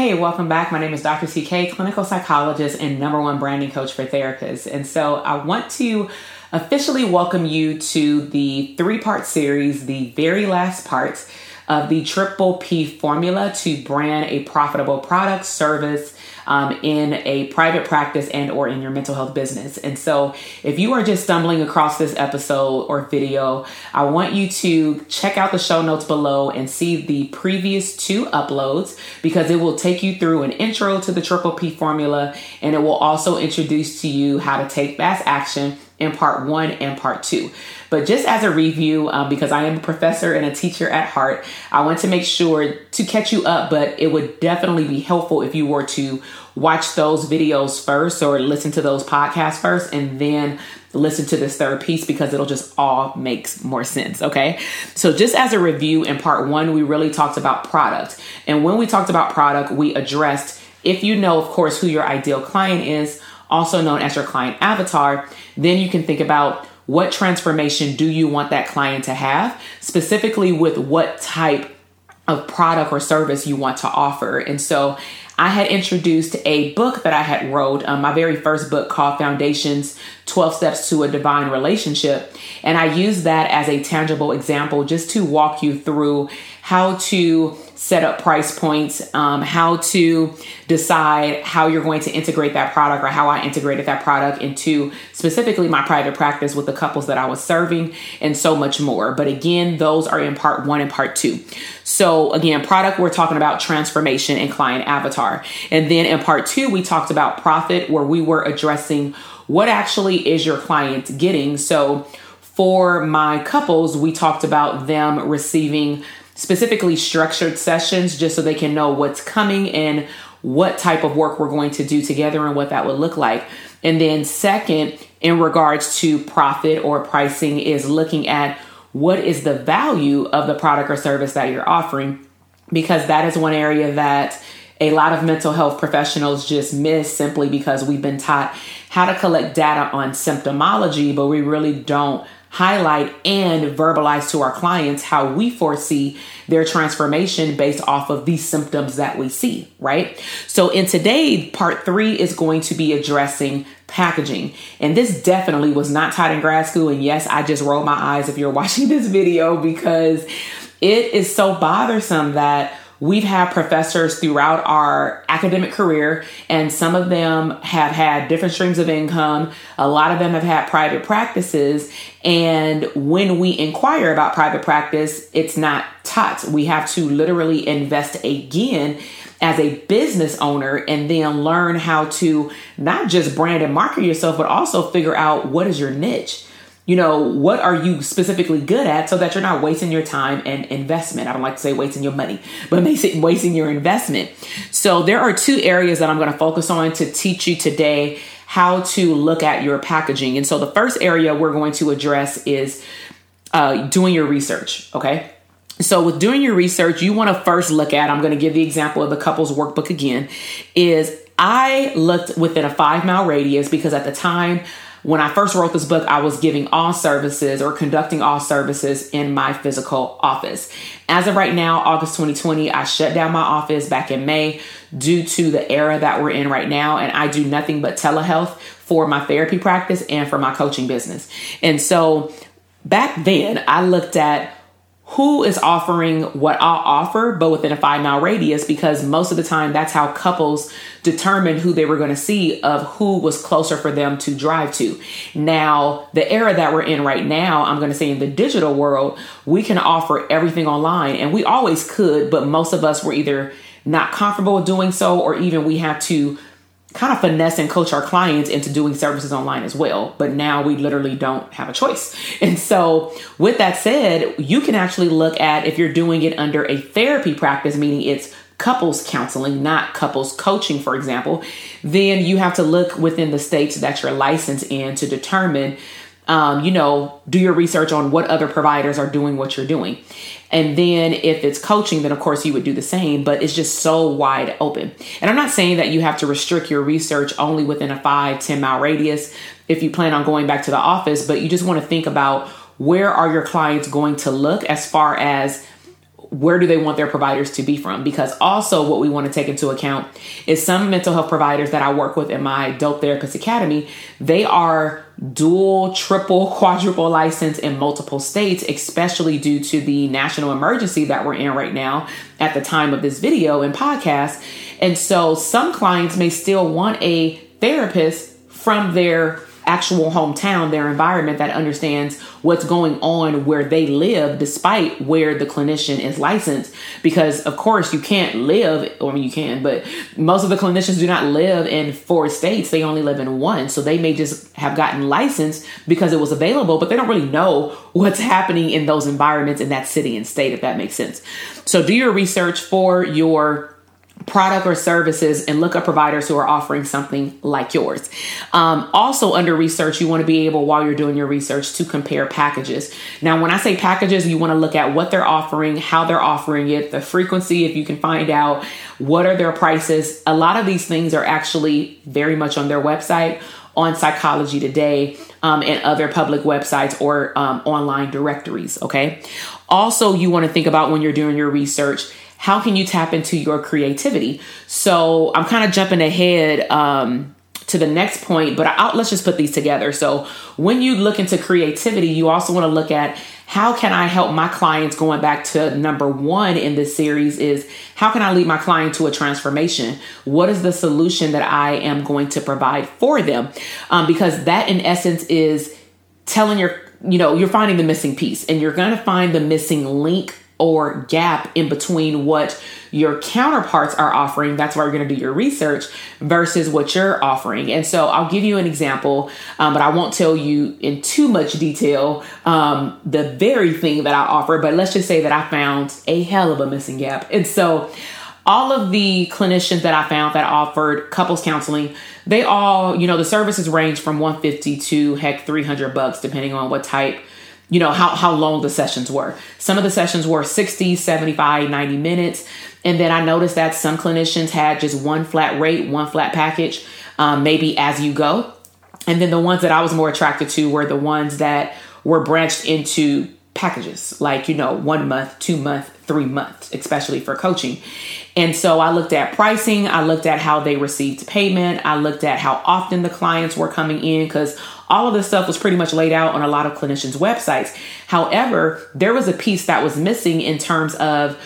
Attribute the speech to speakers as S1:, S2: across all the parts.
S1: Hey, welcome back. My name is Dr. TK, clinical psychologist and number one branding coach for therapists. And so I want to officially welcome you to the three part series, the very last part of the triple P formula to brand a profitable product, service, um, in a private practice and or in your mental health business. And so if you are just stumbling across this episode or video, I want you to check out the show notes below and see the previous two uploads because it will take you through an intro to the triple P formula and it will also introduce to you how to take fast action in part one and part two. But just as a review, um, because I am a professor and a teacher at heart, I want to make sure to catch you up, but it would definitely be helpful if you were to watch those videos first or listen to those podcasts first and then listen to this third piece because it'll just all makes more sense okay so just as a review in part one we really talked about product and when we talked about product we addressed if you know of course who your ideal client is also known as your client avatar then you can think about what transformation do you want that client to have specifically with what type of product or service you want to offer and so I had introduced a book that I had wrote, um, my very first book called Foundations 12 Steps to a Divine Relationship. And I used that as a tangible example just to walk you through how to set up price points, um, how to decide how you're going to integrate that product or how I integrated that product into specifically my private practice with the couples that I was serving and so much more. But again, those are in part one and part two. So again, product, we're talking about transformation and client avatar. And then in part two, we talked about profit where we were addressing what actually is your client getting. So for my couples, we talked about them receiving specifically structured sessions just so they can know what's coming and what type of work we're going to do together and what that would look like. And then, second, in regards to profit or pricing, is looking at what is the value of the product or service that you're offering, because that is one area that a lot of mental health professionals just miss simply because we've been taught how to collect data on symptomology, but we really don't highlight and verbalize to our clients how we foresee their transformation based off of these symptoms that we see, right? So, in today, part three is going to be addressing packaging. And this definitely was not taught in grad school. And yes, I just roll my eyes if you're watching this video because it is so bothersome that We've had professors throughout our academic career, and some of them have had different streams of income. A lot of them have had private practices. And when we inquire about private practice, it's not taught. We have to literally invest again as a business owner and then learn how to not just brand and market yourself, but also figure out what is your niche you know, what are you specifically good at so that you're not wasting your time and investment. I don't like to say wasting your money, but wasting your investment. So there are two areas that I'm going to focus on to teach you today how to look at your packaging. And so the first area we're going to address is uh, doing your research. Okay. So, with doing your research, you want to first look at, I'm going to give the example of the couples workbook again, is I looked within a five mile radius because at the time when I first wrote this book, I was giving all services or conducting all services in my physical office. As of right now, August 2020, I shut down my office back in May due to the era that we're in right now. And I do nothing but telehealth for my therapy practice and for my coaching business. And so back then, I looked at who is offering what I'll offer, but within a five mile radius, because most of the time that's how couples determined who they were going to see of who was closer for them to drive to. Now, the era that we're in right now, I'm going to say in the digital world, we can offer everything online, and we always could, but most of us were either not comfortable doing so, or even we have to kind of finesse and coach our clients into doing services online as well. But now we literally don't have a choice. And so, with that said, you can actually look at if you're doing it under a therapy practice, meaning it's couples counseling, not couples coaching, for example, then you have to look within the states that you're licensed in to determine, um, you know, do your research on what other providers are doing what you're doing. And then if it's coaching, then of course you would do the same, but it's just so wide open. And I'm not saying that you have to restrict your research only within a five, 10 mile radius if you plan on going back to the office, but you just want to think about where are your clients going to look as far as where do they want their providers to be from? Because also, what we want to take into account is some mental health providers that I work with in my Dope Therapist Academy, they are dual, triple, quadruple license in multiple states, especially due to the national emergency that we're in right now at the time of this video and podcast. And so, some clients may still want a therapist from their actual hometown, their environment that understands what's going on where they live, despite where the clinician is licensed. Because, of course, you can't live, I mean, you can, but most of the clinicians do not live in four states, they only live in one. So they may just have gotten licensed because it was available, but they don't really know what's happening in those environments in that city and state, if that makes sense. So do your research for your product or services and look up providers who are offering something like yours. Um, also, under research, you want to be able, while you're doing your research, to compare packages. Now, when I say packages, you want to look at what they're offering, how they're offering it, the frequency, if you can find out what are their prices. A lot of these things are actually very much on their website, on Psychology Today, um, and other public websites or um, online directories. Okay. Also, you want to think about when you're doing your research how can you tap into your creativity? So I'm kind of jumping ahead um, to the next point, but I'll, let's just put these together. So when you look into creativity, you also want to look at how can I help my clients going back to number one in this series is how can I lead my client to a transformation? What is the solution that I am going to provide for them? Um, because that in essence is telling your, you know, you're finding the missing piece and you're going to find the missing link or gap in between what your counterparts are offering. That's why you're going to do your research versus what you're offering. And so I'll give you an example, um, but I won't tell you in too much detail um, the very thing that I offer. But let's just say that I found a hell of a missing gap. And so all of the clinicians that I found that offered couples counseling, they all, you know, the services range from 150 to heck 300 bucks, depending on what type you know how, how long the sessions were. Some of the sessions were 60 75 90 minutes. And then i noticed that some clinicians had just one flat rate one flat package um, maybe as you go. And then the ones that i was more attracted to were the ones that were branched into packages like you know one month two month three months especially for coaching and so i looked at pricing i looked at how they received payment i looked at how often the clients were coming in because all of this stuff was pretty much laid out on a lot of clinicians' websites. However, there was a piece that was missing in terms of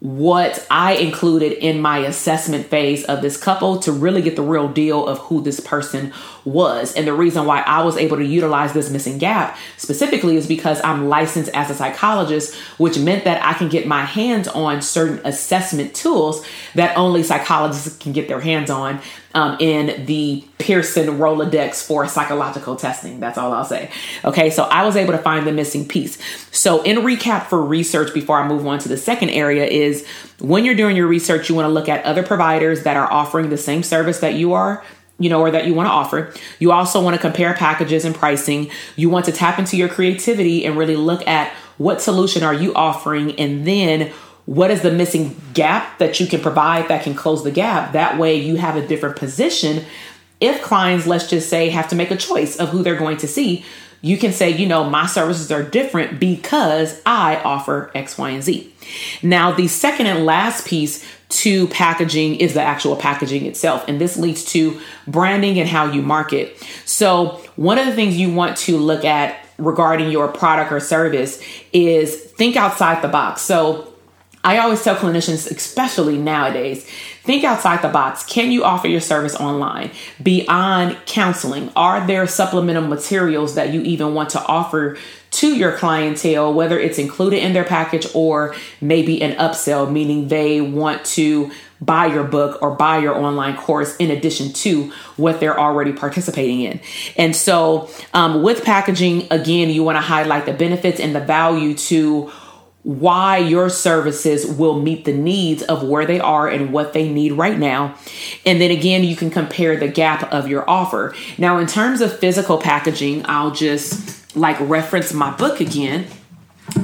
S1: what I included in my assessment phase of this couple to really get the real deal of who this person was. And the reason why I was able to utilize this missing gap specifically is because I'm licensed as a psychologist, which meant that I can get my hands on certain assessment tools that only psychologists can get their hands on um, in the Pearson Rolodex for psychological testing. That's all I'll say. Okay, so I was able to find the missing piece. So, in recap for research, before I move on to the second area, is when you're doing your research, you want to look at other providers that are offering the same service that you are you know, or that you want to offer. You also want to compare packages and pricing. You want to tap into your creativity and really look at what solution are you offering and then what is the missing gap that you can provide that can close the gap? That way you have a different position. If clients let's just say have to make a choice of who they're going to see you can say you know my services are different because i offer x y and z. Now the second and last piece to packaging is the actual packaging itself and this leads to branding and how you market. So one of the things you want to look at regarding your product or service is think outside the box. So I always tell clinicians, especially nowadays, think outside the box. Can you offer your service online beyond counseling? Are there supplemental materials that you even want to offer to your clientele, whether it's included in their package or maybe an upsell, meaning they want to buy your book or buy your online course in addition to what they're already participating in. And so, um, with packaging, again, you want to highlight the benefits and the value to why your services will meet the needs of where they are and what they need right now. And then again, you can compare the gap of your offer. Now, in terms of physical packaging, I'll just like reference my book again.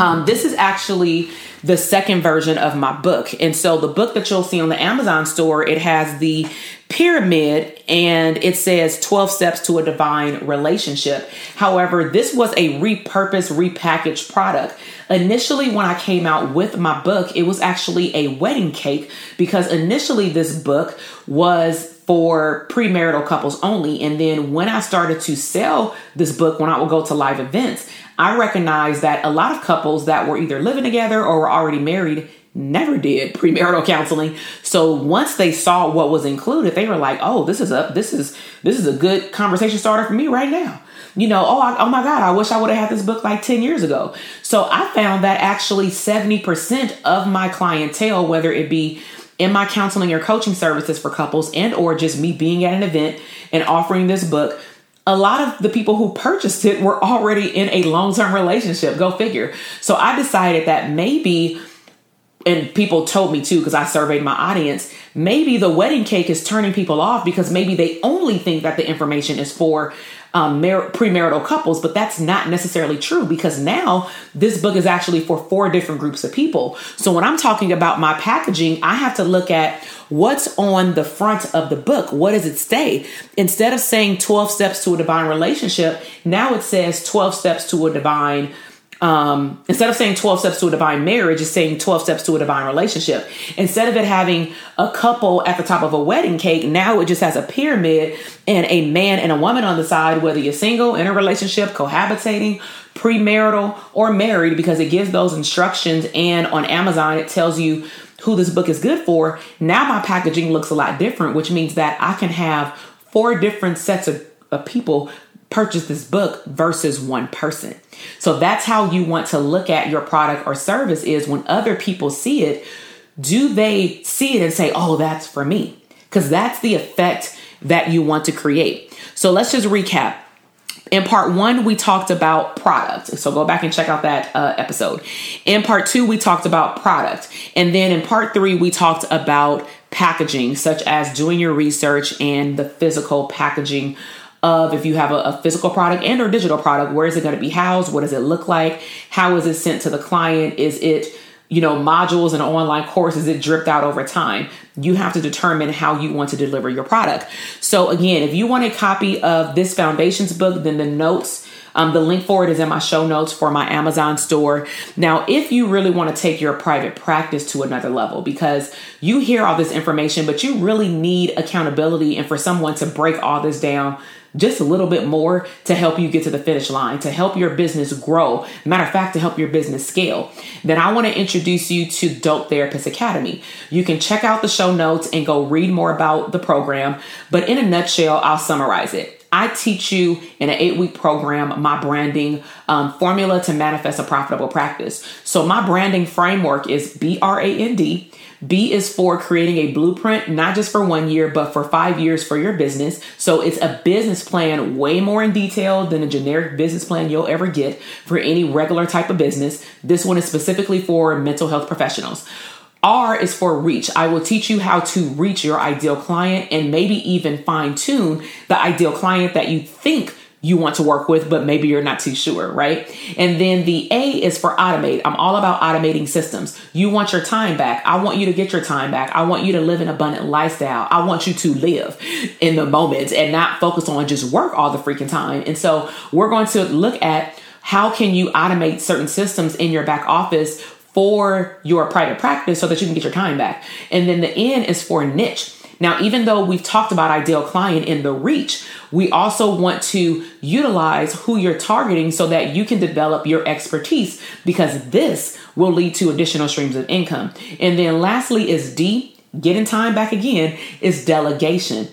S1: Um, this is actually the second version of my book. And so the book that you'll see on the Amazon store, it has the pyramid and it says 12 steps to a divine relationship. However, this was a repurposed, repackaged product. Initially, when I came out with my book, it was actually a wedding cake because initially this book was for premarital couples only. And then when I started to sell this book, when I would go to live events, I recognized that a lot of couples that were either living together or were already married never did premarital counseling. So once they saw what was included, they were like, "Oh, this is a this is this is a good conversation starter for me right now." You know, oh, I, oh my God, I wish I would have had this book like 10 years ago. So I found that actually 70% of my clientele, whether it be in my counseling or coaching services for couples and or just me being at an event and offering this book, a lot of the people who purchased it were already in a long-term relationship. Go figure. So I decided that maybe and people told me too because I surveyed my audience, maybe the wedding cake is turning people off because maybe they only think that the information is for um, mar- premarital couples, but that's not necessarily true because now this book is actually for four different groups of people. So when I'm talking about my packaging, I have to look at what's on the front of the book. What does it say? Instead of saying 12 steps to a divine relationship, now it says 12 steps to a divine um, instead of saying 12 steps to a divine marriage, it's saying 12 steps to a divine relationship. Instead of it having a couple at the top of a wedding cake, now it just has a pyramid and a man and a woman on the side, whether you're single, in a relationship, cohabitating, premarital, or married, because it gives those instructions. And on Amazon, it tells you who this book is good for. Now my packaging looks a lot different, which means that I can have four different sets of, of people purchase this book versus one person. So that's how you want to look at your product or service is when other people see it, do they see it and say, "Oh, that's for me?" Cuz that's the effect that you want to create. So let's just recap. In part one, we talked about product. So go back and check out that uh, episode. In part two, we talked about product. And then in part three, we talked about packaging, such as doing your research and the physical packaging of if you have a, a, physical product and or digital product where is it going to be housed? What does it look like? How is it sent to the client? Is it you know modules and online course is it dripped out over time? You have to determine how you want to deliver your product. So again if you want a copy of this foundations book then the notes um, the link for it is in my show notes for my Amazon store. Now, if you really want to take your private practice to another level, because you hear all this information, but you really need accountability and for someone to break all this down just a little bit more to help you get to the finish line, to help your business grow. Matter of fact, to help your business scale, then I want to introduce you to Dope Therapist Academy. You can check out the show notes and go read more about the program. But in a nutshell, I'll summarize it. I teach you in an eight week program my branding um, formula to manifest a profitable practice. So, my branding framework is B R A N D. B is for creating a blueprint, not just for one year, but for five years for your business. So it's a business plan way more in detail than a generic business plan you'll ever get for any regular type of business. This one is specifically for mental health professionals. R is for reach. I will teach you how to reach your ideal client and maybe even fine tune the ideal client that you think you want to work with, but maybe you're not too sure, right? And then the A is for automate. I'm all about automating systems. You want your time back. I want you to get your time back. I want you to live an abundant lifestyle. I want you to live in the moment and not focus on just work all the freaking time. And so we're going to look at how can you automate certain systems in your back office for your private practice so that you can get your time back. And then the N is for niche. Now, even though we've talked about ideal client in the reach, we also want to utilize who you're targeting so that you can develop your expertise because this will lead to additional streams of income. And then lastly is D, getting time back again, is delegation.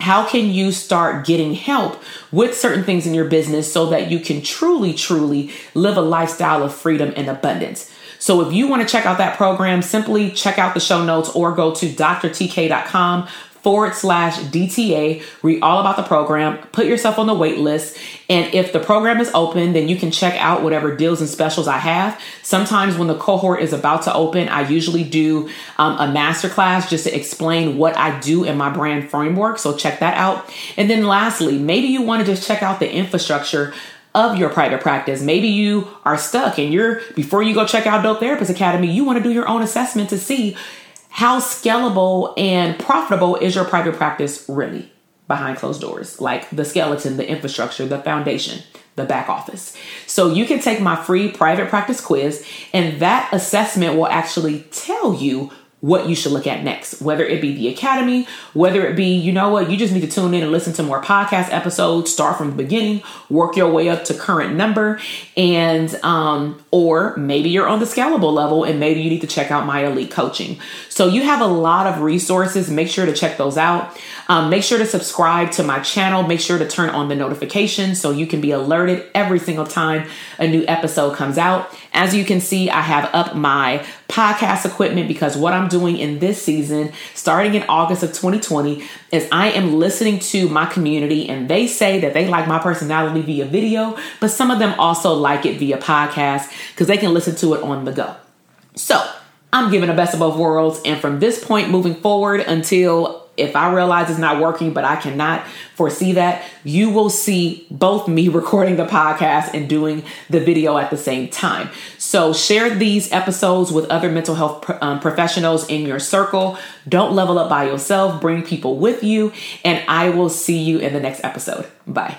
S1: How can you start getting help with certain things in your business so that you can truly, truly live a lifestyle of freedom and abundance? So if you want to check out that program, simply check out the show notes or go to drtk.com forward slash DTA. Read all about the program, put yourself on the wait list. And if the program is open, then you can check out whatever deals and specials I have. Sometimes when the cohort is about to open, I usually do um, a masterclass just to explain what I do in my brand framework. So check that out. And then lastly, maybe you want to just check out the infrastructure of your private practice. Maybe you are stuck and you're, before you go check out Dope Therapist Academy, you want to do your own assessment to see how scalable and profitable is your private practice really behind closed doors, like the skeleton, the infrastructure, the foundation, the back office. So you can take my free private practice quiz, and that assessment will actually tell you what you should look at next, whether it be the academy, whether it be, you know what, you just need to tune in and listen to more podcast episodes, start from the beginning, work your way up to current number, and um, or maybe you're on the scalable level and maybe you need to check out my elite coaching. So you have a lot of resources. Make sure to check those out. Um, make sure to subscribe to my channel. Make sure to turn on the notifications so you can be alerted every single time a new episode comes out. As you can see, I have up my podcast equipment because what I'm doing in this season, starting in August of 2020, is I am listening to my community and they say that they like my personality via video, but some of them also like it via podcast because they can listen to it on the go. So, I'm giving the best of both worlds. And from this point moving forward until if I realize it's not working, but I cannot foresee that, you will see both me recording the podcast and doing the video at the same time. So share these episodes with other mental health um, professionals in your circle. Don't level up by yourself, bring people with you, and I will see you in the next episode. Bye.